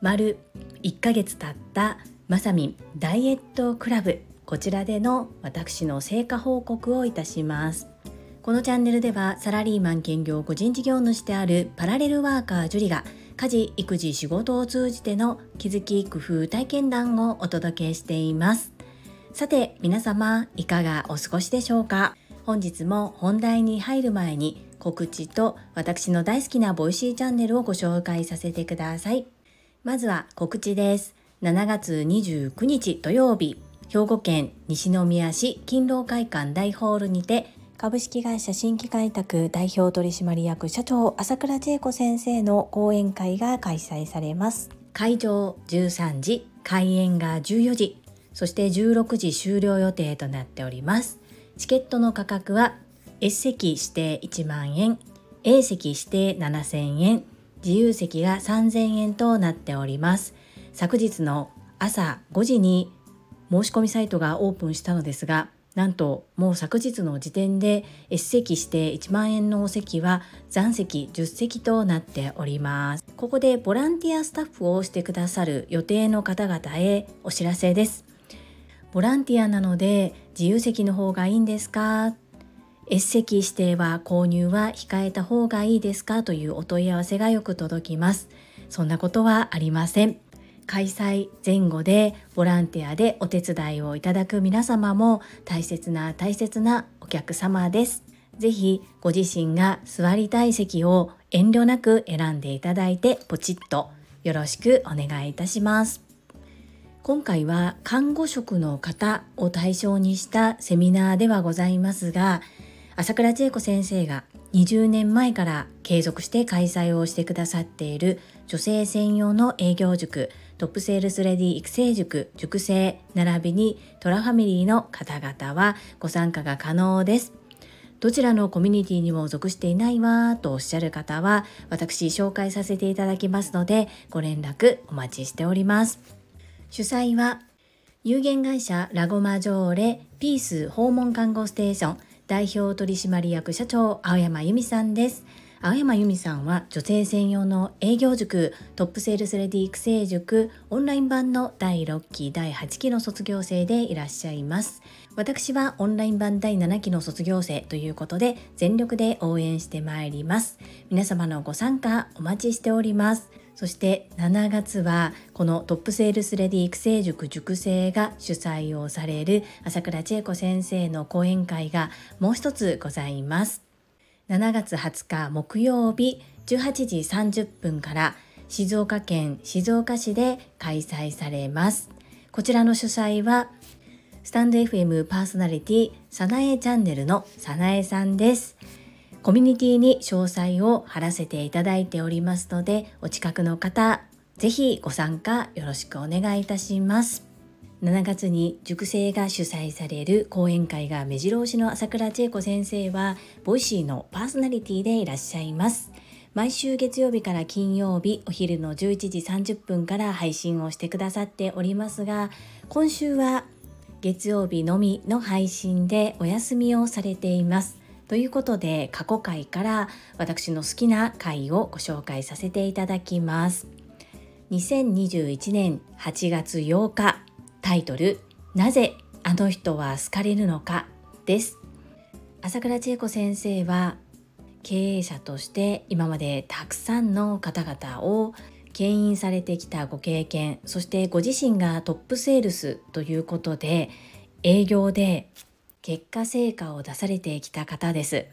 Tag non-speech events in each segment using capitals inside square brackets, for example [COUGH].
丸1ヶ月経ったまさみんダイエットクラブ。こちらでの私の成果報告をいたします。このチャンネルではサラリーマン兼業個人事業主であるパラレルワーカージュリが家事育児仕事を通じての気づき工夫体験談をお届けしています。さて皆様いかがお過ごしでしょうか？本日も本題に入る前に告知と私の大好きな Voicyチャンネルをご紹介させてください。まずは告知です。7月29日土曜日兵庫県西宮市勤労会館大ホールにて株式会社新規開拓代表取締役社長朝倉千恵子先生の講演会が開催されます。会場13時開演が14時そして16時終了予定となっております。チケットの価格は S 席指定1万円 A 席指定7000円自由席が3000円となっております。昨日の朝5時に申し込みサイトがオープンしたのですがなんともう昨日の時点で S 席して1万円のお席は残席10席となっております。ここでボランティアスタッフをしてくださる予定の方々へお知らせです。ボランティアなので自由席の方がいいんですか？S 席指定は購入は控えた方がいいですかというお問い合わせがよく届きますそんなことはありません開催前後でボランティアでお手伝いをいただく皆様も大切な大切なお客様です。ぜひご自身が座りたい席を遠慮なく選んでいただいてポチッとよろしくお願いいたします。今回は看護職の方を対象にしたセミナーではございますが朝倉千恵子先生が20年前から継続して開催をしてくださっている女性専用の営業塾トップセールスレディ育成塾、塾生、並びにトラファミリーの方々はご参加が可能です。どちらのコミュニティにも属していないわとおっしゃる方は私紹介させていただきますのでご連絡お待ちしております。主催は有限会社ラゴマジョーレピース訪問看護ステーション代表取締役社長青山由美さんです。青山由美さんは女性専用の営業塾トップセールスレディ育成塾オンライン版の第6期第8期の卒業生でいらっしゃいます。私はオンライン版第7期の卒業生ということで全力で応援してまいります。皆様のご参加お待ちしております。そして7月はこのトップセールスレディ育成塾塾生が主催をされる朝倉千恵子先生の講演会がもう一つございます7月20日木曜日18時30分から静岡県静岡市で開催されます。こちらの主催はスタンド FM パーソナリティさなえチャンネルのさなえさんです。コミュニティに詳細を貼らせていただいておりますのでお近くの方ぜひご参加よろしくお願いいたします。7月に塾生が主催される講演会が目白押しの朝倉千恵子先生は Voicyのパーソナリティでいらっしゃいます毎週月曜日から金曜日お昼の11時30分から配信をしてくださっておりますが今週は月曜日のみの配信でお休みをされていますということで過去回から私の好きな回をご紹介させていただきます。2021年8月8日タイトルなぜあの人は好かれるのかです。朝倉千恵子先生は経営者として今までたくさんの方々を牽引されてきたご経験そしてご自身がトップセールスということで営業で結果成果を出されてきた方です。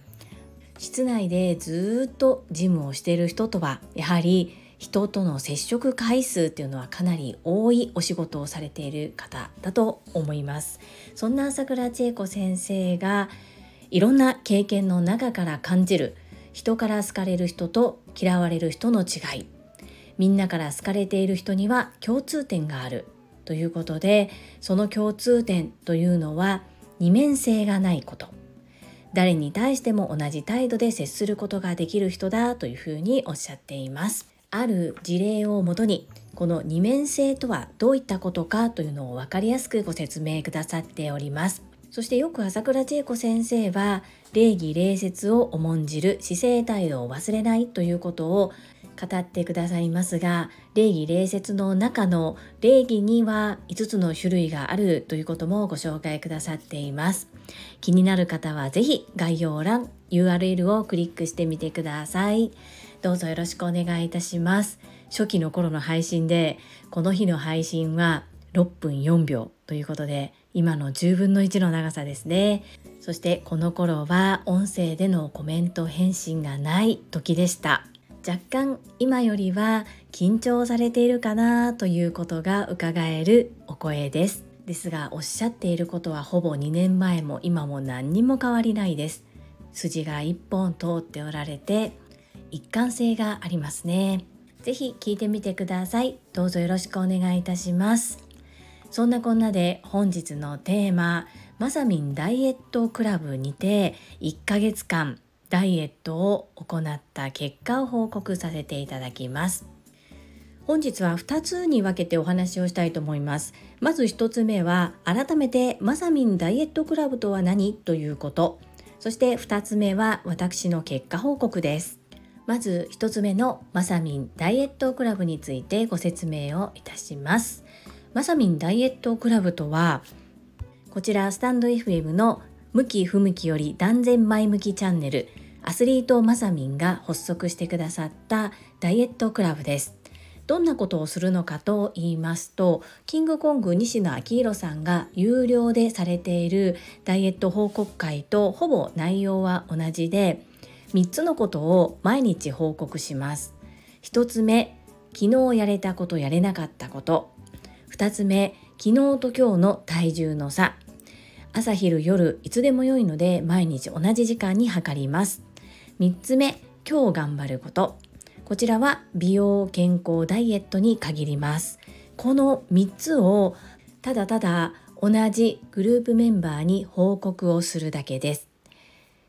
室内でずっとジムをしている人とはやはり人との接触回数っていうのはかなり多いお仕事をされている方だと思います。そんな朝倉千恵子先生がいろんな経験の中から感じる人から好かれる人と嫌われる人の違いみんなから好かれている人には共通点があるということでその共通点というのは二面性がないこと。誰に対しても同じ態度で接することができる人だというふうにおっしゃっています。ある事例をもとにこの二面性とはどういったことかというのを分かりやすくご説明くださっております。そしてよく朝倉千恵子先生は礼儀礼節を重んじる姿勢態度を忘れないということを語ってくださいますが礼儀礼節の中の礼儀には5つの種類があるということもご紹介くださっています。気になる方は是非概要欄 URL をクリックしてみてください。どうぞよろしくお願いいたします。初期の頃の配信でこの日の配信は6分4秒ということで今の10分の1の長さですね。そしてこの頃は音声でのコメント返信がない時でした。若干今よりは緊張されているかなということが伺えるお声です。ですがおっしゃっていることはほぼ2年前も今も何にも変わりないです。筋が1本通っておられて一貫性がありますね。ぜひ聞いてみてください。どうぞよろしくお願いいたします。そんなこんなで本日のテーマまさみんダイエットクラブにて1ヶ月間ダイエットを行った結果を報告させていただきます。本日は2つに分けてお話をしたいと思います。まず1つ目は改めてまさみんダイエットクラブとは何ということ。そして2つ目は私の結果報告です。まず1つ目のまさみんダイエットクラブについてご説明をいたします。まさみんダイエットクラブとはこちらスタンド FM の向き不向きより断然前向きチャンネル。アスリートまさみんが発足してくださったダイエットクラブです。どんなことをするのかと言いますと、キングコング西野昭弘さんが有料でされているダイエット報告会とほぼ内容は同じで、3つのことを毎日報告します。1つ目、昨日やれたことやれなかったこと。2つ目、昨日と今日の体重の差。朝昼夜いつでも良いので毎日同じ時間に測ります。3つ目今日頑張ること。こちらは美容健康ダイエットに限ります。この3つをただただ同じグループメンバーに報告をするだけです。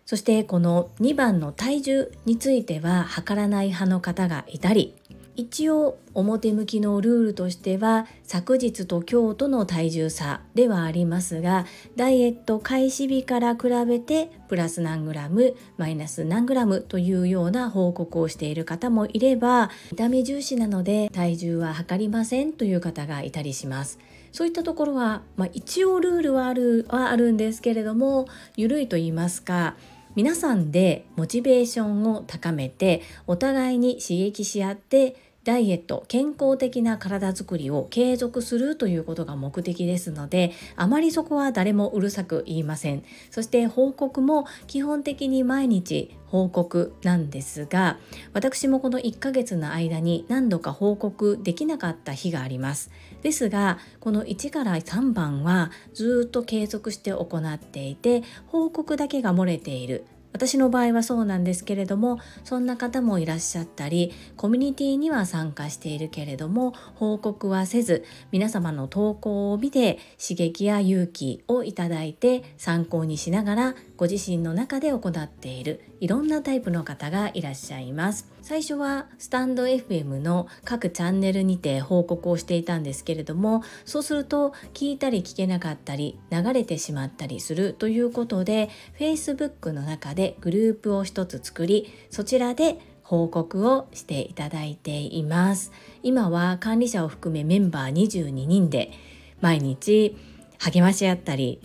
そしてこの2番の体重については測らない派の方がいたり一応表向きのルールとしては昨日と今日との体重差ではありますがダイエット開始日から比べてプラス何グラムマイナス何グラムというような報告をしている方もいれば見た目重視なので体重は測りませんという方がいたりします。そういったところは、まあ、一応ルールはあるはあるんですけれども緩いと言いますか皆さんでモチベーションを高めてお互いに刺激し合ってダイエット健康的な体づくりを継続するということが目的ですのであまりそこは誰もうるさく言いません。そして報告も基本的に毎日報告なんですが私もこの1ヶ月の間に何度か報告できなかった日があります。ですがこの1から3番はずっと継続して行っていて報告だけが漏れている。私の場合はそうなんですけれどもそんな方もいらっしゃったりコミュニティには参加しているけれども報告はせず皆様の投稿を見て刺激や勇気をいただいて参考にしながらご自身の中で行っているいろんなタイプの方がいらっしゃいます。最初はスタンド FM の各チャンネルにて報告をしていたんですけれどもそうすると聞いたり聞けなかったり流れてしまったりするということで Facebook の中でグループを一つ作りそちらで報告をしていただいています。今は管理者を含めメンバー22人で毎日励まし合ったり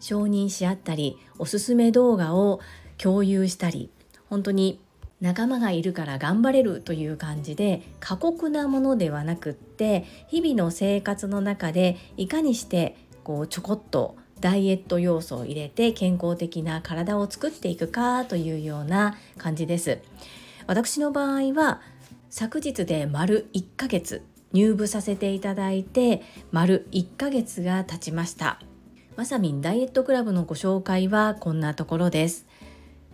承認し合ったりおすすめ動画を共有したり本当に仲間がいるから頑張れるという感じで過酷なものではなくって日々の生活の中でいかにしてこうちょこっとダイエット要素を入れて健康的な体を作っていくかというような感じです私の場合は昨日で丸1ヶ月入部させていただいて丸1ヶ月が経ちましたまさみんダイエットクラブのご紹介はこんなところです。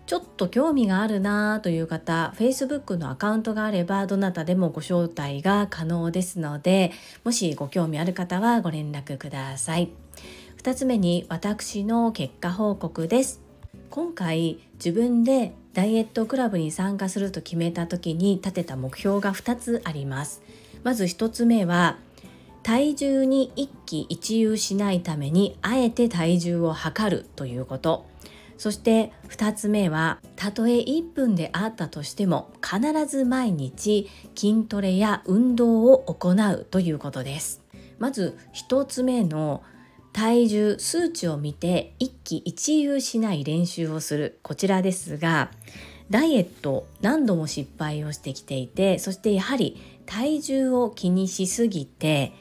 ちょっと興味があるなという方、Facebook のアカウントがあればどなたでもご招待が可能ですので、もしご興味ある方はご連絡ください。2つ目に私の結果報告です。今回自分でダイエットクラブに参加すると決めた時に立てた目標が2つあります。まず1つ目は体重に一喜一憂しないためにあえて体重を測るということそして2つ目はたとえ1分であったとしても必ず毎日筋トレや運動を行うということです。まず1つ目の体重数値を見て一喜一憂しない練習をする。こちらですがダイエット何度も失敗をしてきていてそしてやはり体重を気にしすぎて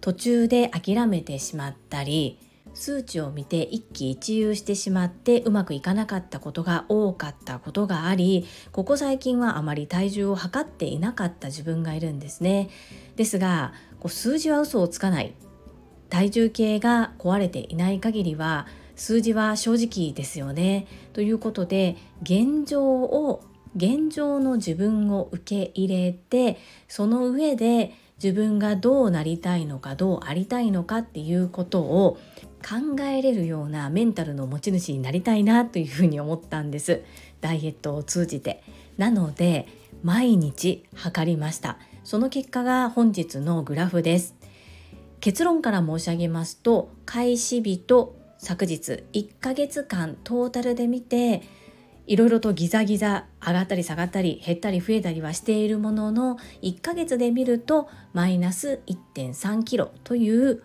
途中で諦めてしまったり数値を見て一喜一憂してしまってうまくいかなかったことが多かったことがありここ最近はあまり体重を測っていなかった自分がいるんですね。ですがこう数字は嘘をつかない体重計が壊れていない限りは数字は正直ですよね。ということで現状を現状の自分を受け入れてその上で自分がどうなりたいのかどうありたいのかっていうことを考えれるようなメンタルの持ち主になりたいなというふうに思ったんです。ダイエットを通じて。なので毎日測りました。その結果が本日のグラフです。結論から申し上げますと開始日と昨日1ヶ月間トータルで見ていろいろとギザギザ上がったり下がったり減ったり増えたりはしているものの1ヶ月で見るとマイナス1.3キロという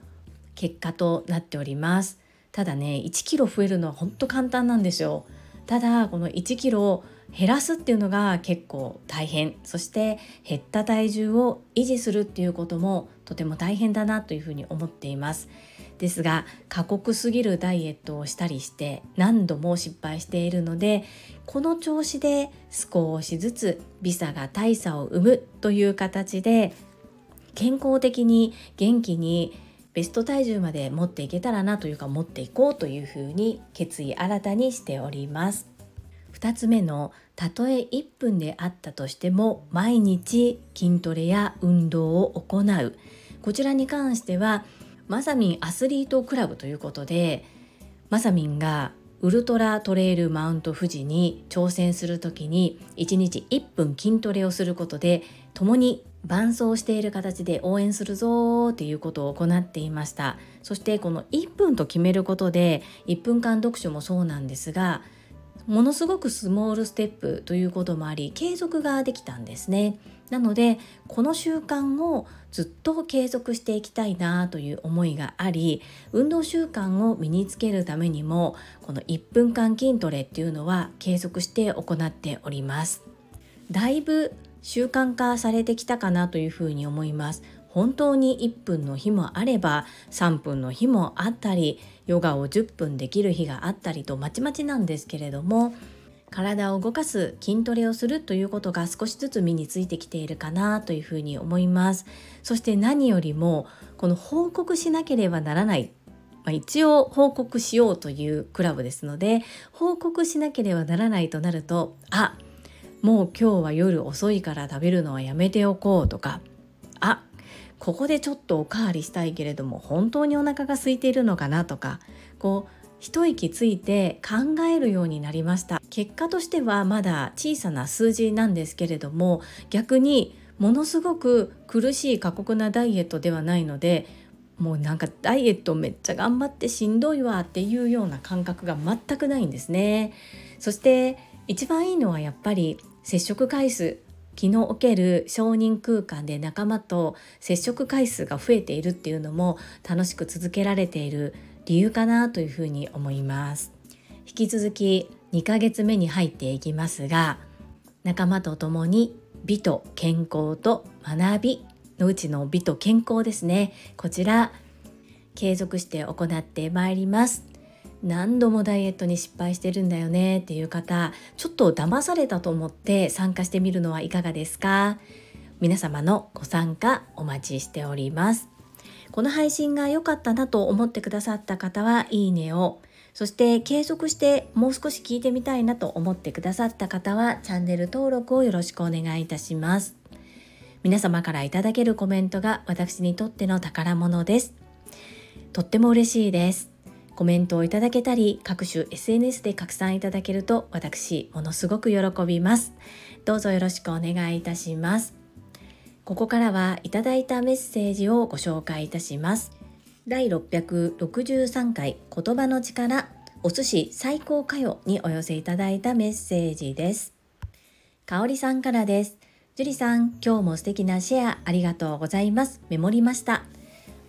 結果となっております。ただね1キロ増えるのは本当簡単なんですよ。ただこの1キロ減らすっていうのが結構大変。そして減った体重を維持するっていうこともとても大変だなというふうに思っています。ですが過酷すぎるダイエットをしたりして何度も失敗しているのでこの調子で少しずつビザが大差を生むという形で健康的に元気にベスト体重まで持っていけたらなというか持っていこうというふうに決意新たにしております。2つ目のたとえ1分であったとしても毎日筋トレや運動を行う。こちらに関してはまさみんアスリートクラブということでまさみんがウルトラトレイルマウント富士に挑戦する時に1日1分筋トレをすることで共に伴走している形で応援するぞっていうことを行っていました。そしてこの1分と決めることで1分間読書もそうなんですがものすごくスモールステップということもあり継続ができたんですね。なのでこの習慣をずっと継続していきたいなという思いがあり運動習慣を身につけるためにもこの1分間筋トレっていうのは継続して行っております。だいぶ習慣化されてきたかなというふうに思います。本当に1分の日もあれば3分の日もあったりヨガを10分できる日があったりとまちまちなんですけれども体を動かす筋トレをするということが少しずつ身についてきているかなというふうに思います。そして何よりもこの報告しなければならない。まあ、一応報告しようというクラブですので報告しなければならないとなるとあもう今日は夜遅いから食べるのはやめておこうとかあここでちょっとおかわりしたいけれども本当にお腹が空いているのかなとかこう一息ついて考えるようになりました。結果としてはまだ小さな数字なんですけれども逆にものすごく苦しい過酷なダイエットではないのでもうなんかダイエットめっちゃ頑張ってしんどいわっていうような感覚が全くないんですね。そして一番いいのはやっぱり接触回数気の置ける承認空間で仲間と接触回数が増えているっていうのも楽しく続けられている理由かなというふうに思います。引き続き2ヶ月目に入っていきますが仲間と共に美と健康と学びのうちの美と健康ですね。こちら継続して行ってまいります。何度もダイエットに失敗してるんだよね。っていう方ちょっと騙されたと思って参加してみるのはいかがですか？皆様のご参加お待ちしております。この配信が良かったなと思ってくださった方はいいねを。そして継続してもう少し聞いてみたいなと思ってくださった方はチャンネル登録をよろしくお願いいたします。皆様からいただけるコメントが私にとっての宝物です。とっても嬉しいです。コメントをいただけたり各種 SNS で拡散いただけると私ものすごく喜びます。どうぞよろしくお願いいたします。ここからはいただいたメッセージをご紹介いたします。第663回言葉の力お寿司最高かよにお寄せいただいたメッセージです。かおりさんからです。樹里さん今日も素敵なシェアありがとうございます。メモりました。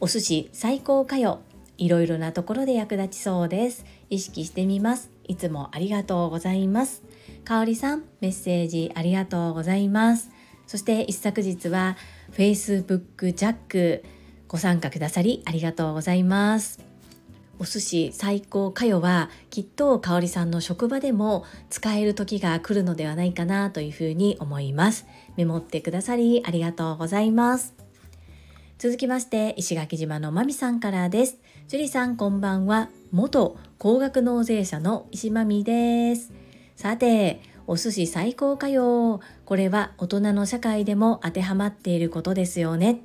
お寿司最高かよいろいろなところで役立ちそうです。意識してみます。いつもありがとうございます。かおりさんメッセージありがとうございます。そして一昨日は Facebook ジャックご参加くださりありがとうございます。お寿司最高かよはきっと香里さんの職場でも使える時が来るのではないかなというふうに思います。メモってくださりありがとうございます。続きまして石垣島のまみさんからです。樹里さんこんばんは。元高額納税者の石まみです。さてお寿司最高かよ。これは大人の社会でも当てはまっていることですよね。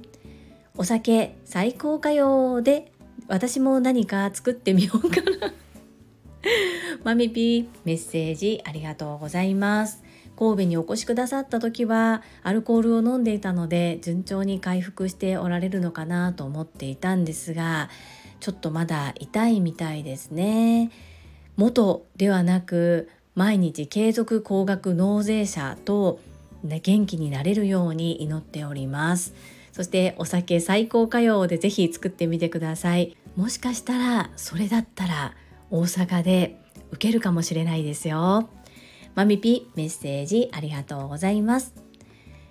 お酒最高かよで私も何か作ってみようかな。[LAUGHS] マミピーメッセージありがとうございます。神戸にお越しくださった時はアルコールを飲んでいたので順調に回復しておられるのかなと思っていたんですがちょっとまだ痛いみたいですね。元ではなく毎日継続高額納税者と、ね、元気になれるように祈っております。そしてお酒最高歌謡でぜひ作ってみてください。もしかしたらそれだったら大阪で受けるかもしれないですよ。マミピメッセージありがとうございます。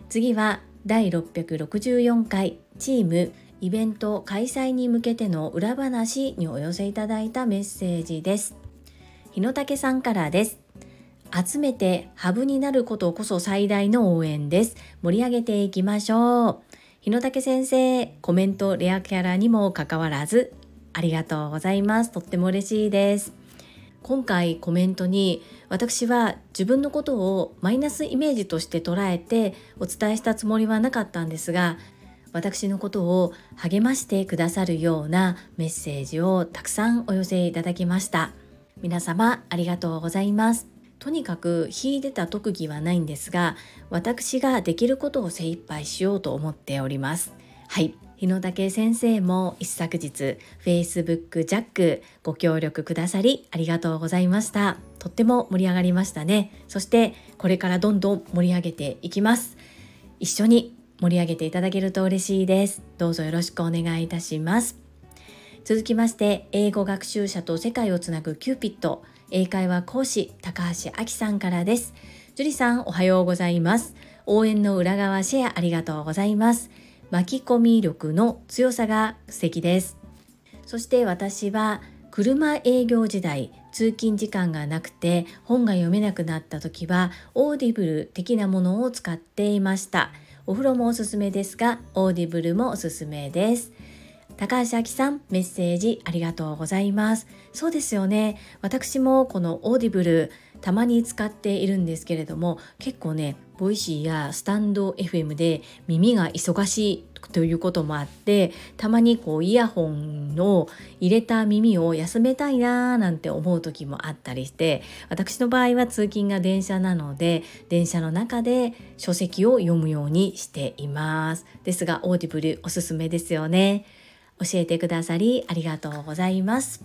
次は第664回チームイベント開催に向けての裏話にお寄せいただいたメッセージです。日野武さんからです。集めてハブになることこそ最大の応援です。盛り上げていきましょう。日野武先生コメントレアキャラにもかかわらずありがとうございます。とっても嬉しいです。今回コメントに私は自分のことをマイナスイメージとして捉えてお伝えしたつもりはなかったんですが私のことを励ましてくださるようなメッセージをたくさんお寄せいただきました。皆様ありがとうございます。とにかく秀でた特技はないんですが私ができることを精一杯しようと思っております。はい。日野武先生も一昨日 Facebook ジャックご協力くださりありがとうございました。とっても盛り上がりましたね。そしてこれからどんどん盛り上げていきます。一緒に盛り上げていただけると嬉しいです。どうぞよろしくお願いいたします。続きまして英語学習者と世界をつなぐキューピット英会話講師高橋明さんからです。樹里さんおはようございます。応援の裏側シェアありがとうございます。巻き込み力の強さが素敵です。そして私は車営業時代通勤時間がなくて本が読めなくなった時はオーディブル的なものを使っていました。お風呂もおすすめですがオーディブルもおすすめです。高橋明さんメッセージありがとうございます。そうですよね。私もこのオーディブルたまに使っているんですけれども結構ねボイシーやスタンド FM で耳が忙しいということもあってたまにこうイヤホンの入れた耳を休めたいなーなんて思う時もあったりして私の場合は通勤が電車なので電車の中で書籍を読むようにしています。ですがオーディブルおすすめですよね。教えてくださりありがとうございます。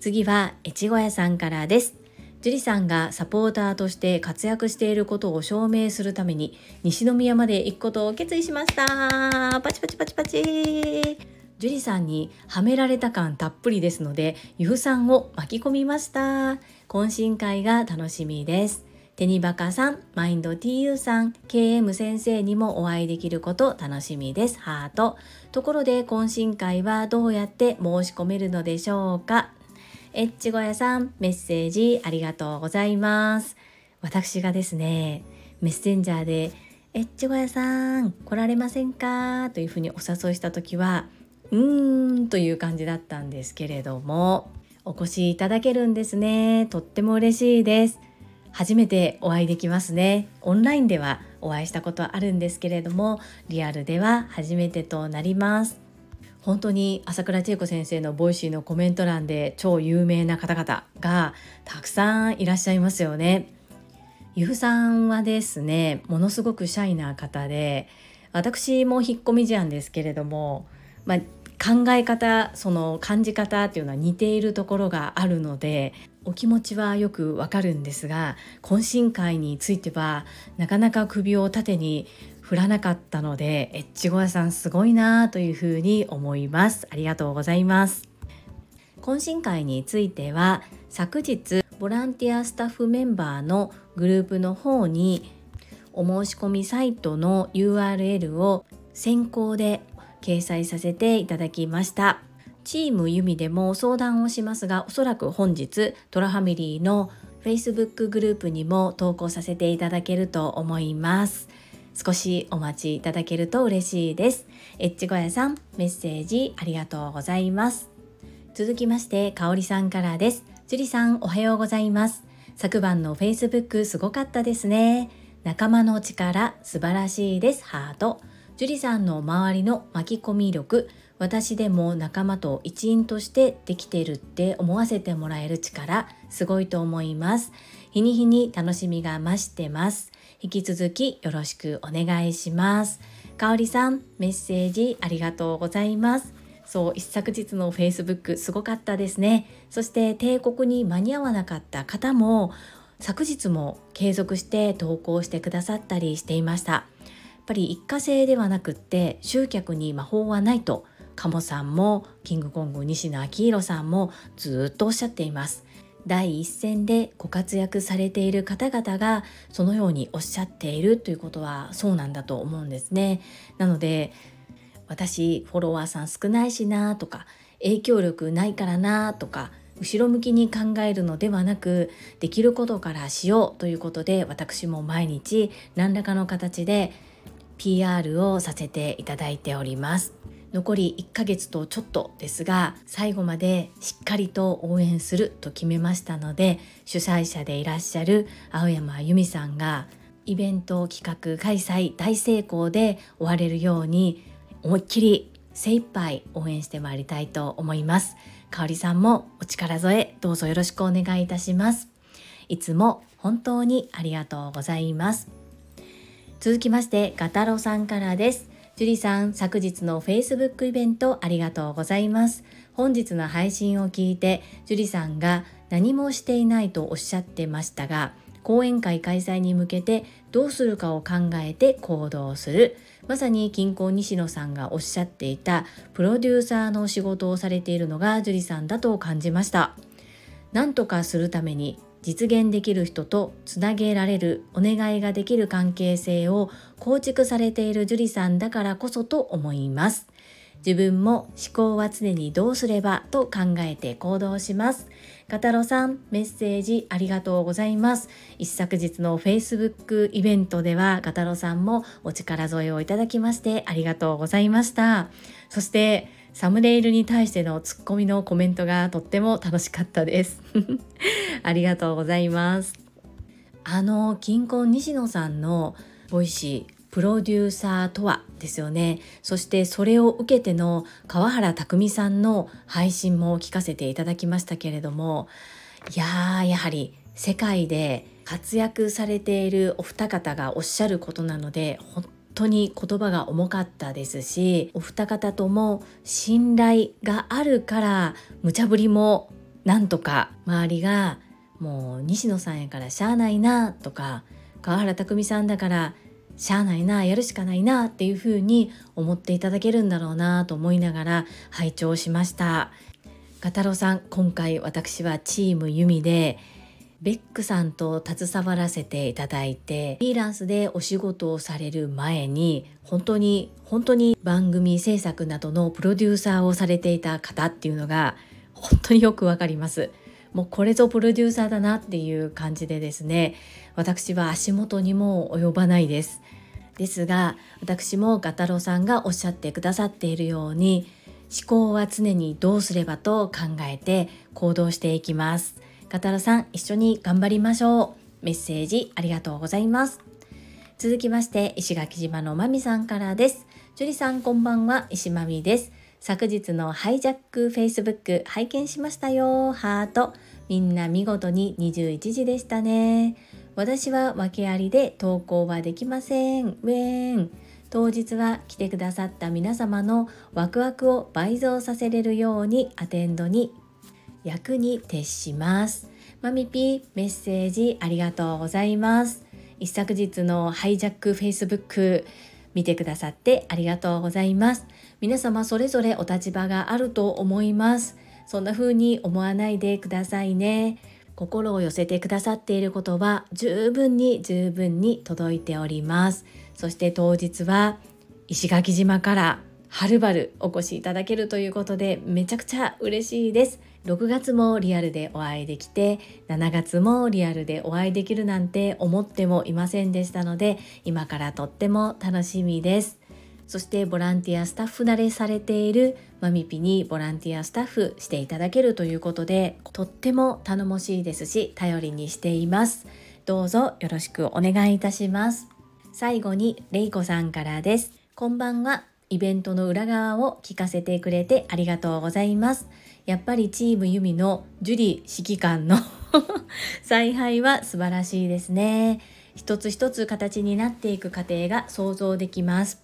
次は越後屋さんからです。樹里さんがサポーターとして活躍していることを証明するために西宮まで行くことを決意しました。パチパチパチパチ。樹里さんにはめられた感たっぷりですので由布さんを巻き込みました。懇親会が楽しみです。テニバカさん、マインド TU さん、KM 先生にもお会いできること楽しみです。ハート。ところで懇親会はどうやって申し込めるのでしょうか？エッチゴヤさん、メッセージありがとうございます。私がですね、メッセンジャーで、エッチゴヤさん、来られませんか？というふうにお誘いした時は、うーんという感じだったんですけれども、お越しいただけるんですね。とっても嬉しいです。初めてお会いできますねオンラインではお会いしたことはあるんですけれどもリアルでは初めてとなります。本当に朝倉千恵子先生のボイシーのコメント欄で超有名な方々がたくさんいらっしゃいますよね。ゆうさんはですねものすごくシャイな方で私も引っ込み思案ですけれども、まあ、考え方その感じ方っていうのは似ているところがあるのでお気持ちはよくわかるんですが懇親会についてはなかなか首を縦に振らなかったのでエッチゴヤさんすごいなというふうに思います。ありがとうございます。懇親会については昨日ボランティアスタッフメンバーのグループの方にお申し込みサイトの URL を先行で掲載させていただきました。チームユミでも相談をしますがおそらく本日トラファミリーの Facebook グループにも投稿させていただけると思います。少しお待ちいただけると嬉しいです。エッチゴヤさんメッセージありがとうございます。続きましてかおりさんからです。樹里さんおはようございます。昨晩の Facebook すごかったですね。仲間の力素晴らしいです。ハート。樹里さんの周りの巻き込み力私でも仲間と一員としてできてるって思わせてもらえる力すごいと思います。日に日に楽しみが増してます。引き続きよろしくお願いします。かおりさんメッセージありがとうございます。そう一昨日の Facebook すごかったですね。そして帝国に間に合わなかった方も昨日も継続して投稿してくださったりしていました。やっぱり一過性ではなくって集客に魔法はないと鴨さんもキングコング西野昭弘さんもずっとおっしゃっています。第一線でご活躍されている方々がそのようにおっしゃっているということはそうなんだと思うんですね。なので私フォロワーさん少ないしなとか影響力ないからなとか後ろ向きに考えるのではなくできることからしようということで私も毎日何らかの形で PR をさせていただいております。残り1ヶ月とちょっとですが最後までしっかりと応援すると決めましたので主催者でいらっしゃる青山由美さんがイベント企画開催大成功で終われるように思いっきり精一杯応援してまいりたいと思います。かおりさんもお力添えどうぞよろしくお願いいたします。いつも本当にありがとうございます。続きましてガタロさんからです。ジュリさん、昨日の Facebook イベントありがとうございます。本日の配信を聞いて、ジュリさんが何もしていないとおっしゃってましたが、講演会開催に向けてどうするかを考えて行動する。まさに近郊西野さんがおっしゃっていたプロデューサーの仕事をされているのがジュリさんだと感じました。何とかするために実現できる人とつなげられるお願いができる関係性を構築されている樹里さんだからこそと思います。自分も思考は常にどうすればと考えて行動します。ガタロさん、メッセージありがとうございます。一昨日の Facebook イベントではガタロさんもお力添えをいただきましてありがとうございました。そしてサムネイルに対してのツッコミのコメントがとっても楽しかったです。[LAUGHS] ありがとうございます。あの金婚西野さんのボイシープロデューサーとはですよね。そしてそれを受けての川原拓さんの配信も聞かせていただきましたけれどもいやーやはり世界で活躍されているお二方がおっしゃることなので本当に言葉が重かったですしお二方とも信頼があるから無茶ぶりもなんとか周りがもう西野さんやからしゃあないなとか川原拓実さんだからしゃあないなやるしかないなっていうふうに思っていただけるんだろうなと思いながら拝聴しました。ガタロさん今回私はチームユミでベックさんと携わらせていただいてフリーランスでお仕事をされる前に本当に本当に番組制作などのプロデューサーをされていた方っていうのが本当によくわかります。もうこれぞプロデューサーだなっていう感じでですね私は足元にも及ばないです。ですが私もガタロさんがおっしゃってくださっているように思考は常にどうすればと考えて行動していきます。カタロさん、一緒に頑張りましょう。メッセージありがとうございます。続きまして、石垣島のまみさんからです。樹里さん、こんばんは。石まみです。昨日のハイジャック Facebook 拝見しましたよ。ハート。みんな見事に21時でしたね。私は訳ありで投稿はできません。ウェーン。当日は来てくださった皆様のワクワクを倍増させれるようにアテンドに役に徹します。マミピメッセージありがとうございます。一昨日のハイジャックフェイスブック見てくださってありがとうございます。皆様それぞれお立場があると思います。そんな風に思わないでくださいね。心を寄せてくださっていることは十分に十分に届いております。そして当日は石垣島からはるばるお越しいただけるということでめちゃくちゃ嬉しいです。6月もリアルでお会いできて7月もリアルでお会いできるなんて思ってもいませんでしたので今からとっても楽しみです。そしてボランティアスタッフ慣れされているマミピにボランティアスタッフしていただけるということでとっても頼もしいですし頼りにしています。どうぞよろしくお願いいたします。最後にレイコさんからです。こんばんは。イベントの裏側を聞かせてくれてありがとうございます。やっぱりチームユミのジュリー指揮官の [LAUGHS] 采配は素晴らしいですね。一つ一つ形になっていく過程が想像できます。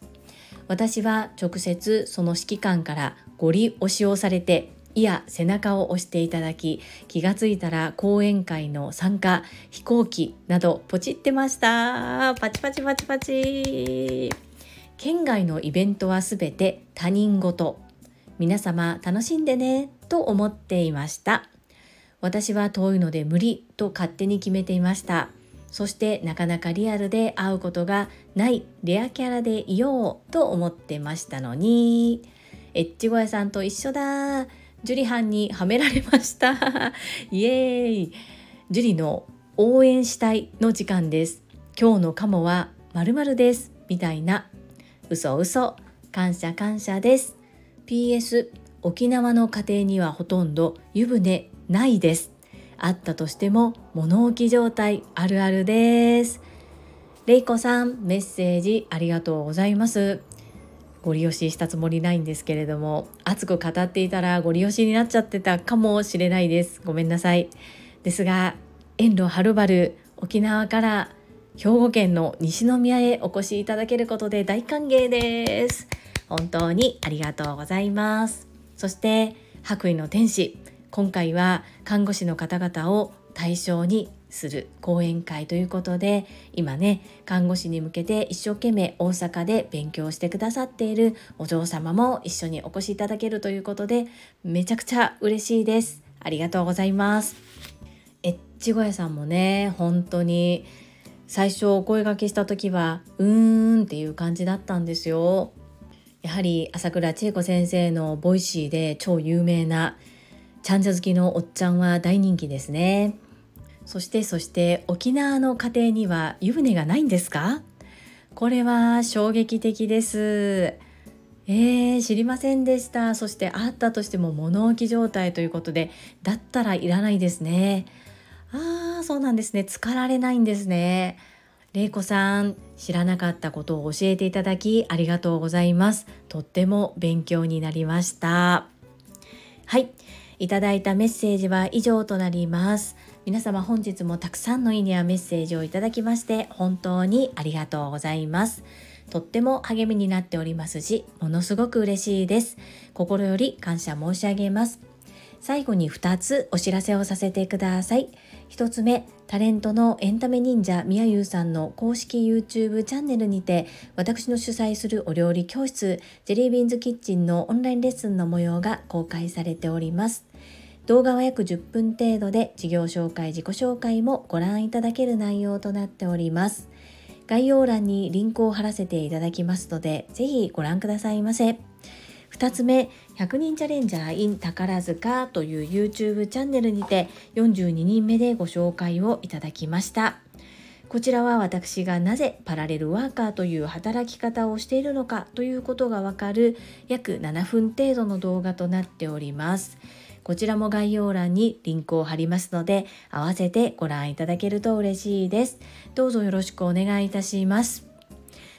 私は直接その指揮官からご利押しをされていや背中を押していただき気がついたら講演会の参加飛行機などポチってました。パチパチパチパチ。県外のイベントはすべて他人事。皆様楽しんでねと思っていました。私は遠いので無理と勝手に決めていました。そしてなかなかリアルで会うことがないレアキャラでいようと思ってましたのに。エッチゴヤさんと一緒だ。ジュリ班にはめられました。[LAUGHS] イエーイ。ジュリの応援したいの時間です。今日のカモは〇〇です。みたいな。嘘嘘。感謝感謝です。PS 沖縄の家庭にはほとんど湯船ないです。あったとしても物置状態あるあるです。れいこさんメッセージありがとうございます。ご利用ししたつもりないんですけれども熱く語っていたらご利用しになっちゃってたかもしれないです。ごめんなさい。ですが遠路はるばる沖縄から兵庫県の西宮へお越しいただけることで大歓迎です。本当にありがとうございます。そして白衣の天使今回は看護師の方々を対象にする講演会ということで今ね看護師に向けて一生懸命大阪で勉強してくださっているお嬢様も一緒にお越しいただけるということでめちゃくちゃ嬉しいです。ありがとうございます。エッチゴヤさんもね本当に最初お声がけした時はうーんっていう感じだったんですよ。やはり朝倉千恵子先生のボイシーで超有名なちゃんじゃ好きのおっちゃんは大人気ですね。そしてそして沖縄の家庭には湯船がないんですか？これは衝撃的です。えー、知りませんでした。そしてあったとしても物置状態ということでだったらいらないですね。ああそうなんですね。浸かられないんですね。れいこさん知らなかったことを教えていただきありがとうございます。とっても勉強になりました。はい。いただいたメッセージは以上となります。皆様本日もたくさんのいいねやメッセージをいただきまして本当にありがとうございます。とっても励みになっておりますしものすごく嬉しいです。心より感謝申し上げます。最後に2つお知らせをさせてください。1つ目タレントのエンタメ忍者みやゆうさんの公式 YouTube チャンネルにて私の主催するお料理教室ジェリービーンズキッチンのオンラインレッスンの模様が公開されております。動画は約10分程度で事業紹介自己紹介もご覧いただける内容となっております。概要欄にリンクを貼らせていただきますのでぜひご覧くださいませ。2つ目100人チャレンジャー in 宝塚という YouTube チャンネルにて42人目でご紹介をいただきました。こちらは私がなぜパラレルワーカーという働き方をしているのかということがわかる約7分程度の動画となっております。こちらも概要欄にリンクを貼りますので合わせてご覧いただけると嬉しいです。どうぞよろしくお願いいたします。